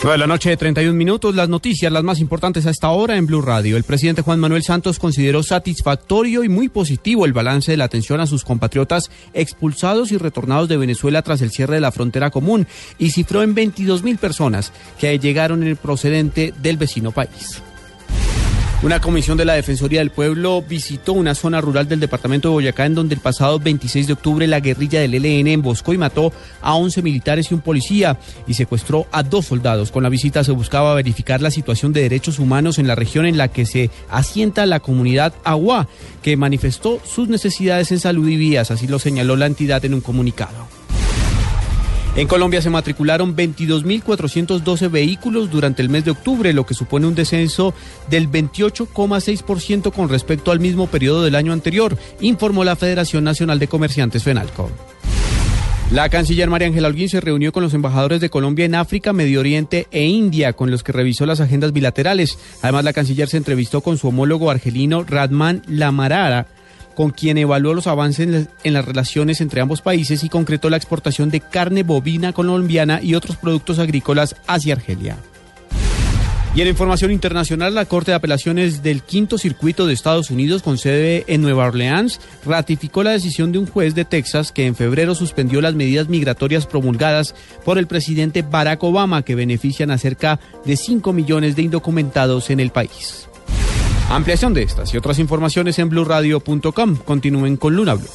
9 de la noche de 31 minutos, las noticias, las más importantes a esta hora en Blue Radio. El presidente Juan Manuel Santos consideró satisfactorio y muy positivo el balance de la atención a sus compatriotas expulsados y retornados de Venezuela tras el cierre de la frontera común y cifró en 22 mil personas que llegaron en el procedente del vecino país. Una comisión de la Defensoría del Pueblo visitó una zona rural del departamento de Boyacá en donde el pasado 26 de octubre la guerrilla del ELN emboscó y mató a 11 militares y un policía y secuestró a dos soldados. Con la visita se buscaba verificar la situación de derechos humanos en la región en la que se asienta la comunidad Agua, que manifestó sus necesidades en salud y vías, así lo señaló la entidad en un comunicado. En Colombia se matricularon 22.412 vehículos durante el mes de octubre, lo que supone un descenso del 28,6% con respecto al mismo periodo del año anterior, informó la Federación Nacional de Comerciantes FENALCO. La canciller María Ángela Holguín se reunió con los embajadores de Colombia en África, Medio Oriente e India, con los que revisó las agendas bilaterales. Además, la canciller se entrevistó con su homólogo argelino Radman Lamarara con quien evaluó los avances en las relaciones entre ambos países y concretó la exportación de carne bovina colombiana y otros productos agrícolas hacia Argelia. Y en información internacional, la Corte de Apelaciones del Quinto Circuito de Estados Unidos, con sede en Nueva Orleans, ratificó la decisión de un juez de Texas que en febrero suspendió las medidas migratorias promulgadas por el presidente Barack Obama, que benefician a cerca de 5 millones de indocumentados en el país. Ampliación de estas y otras informaciones en blurradio.com. Continúen con Luna Blue.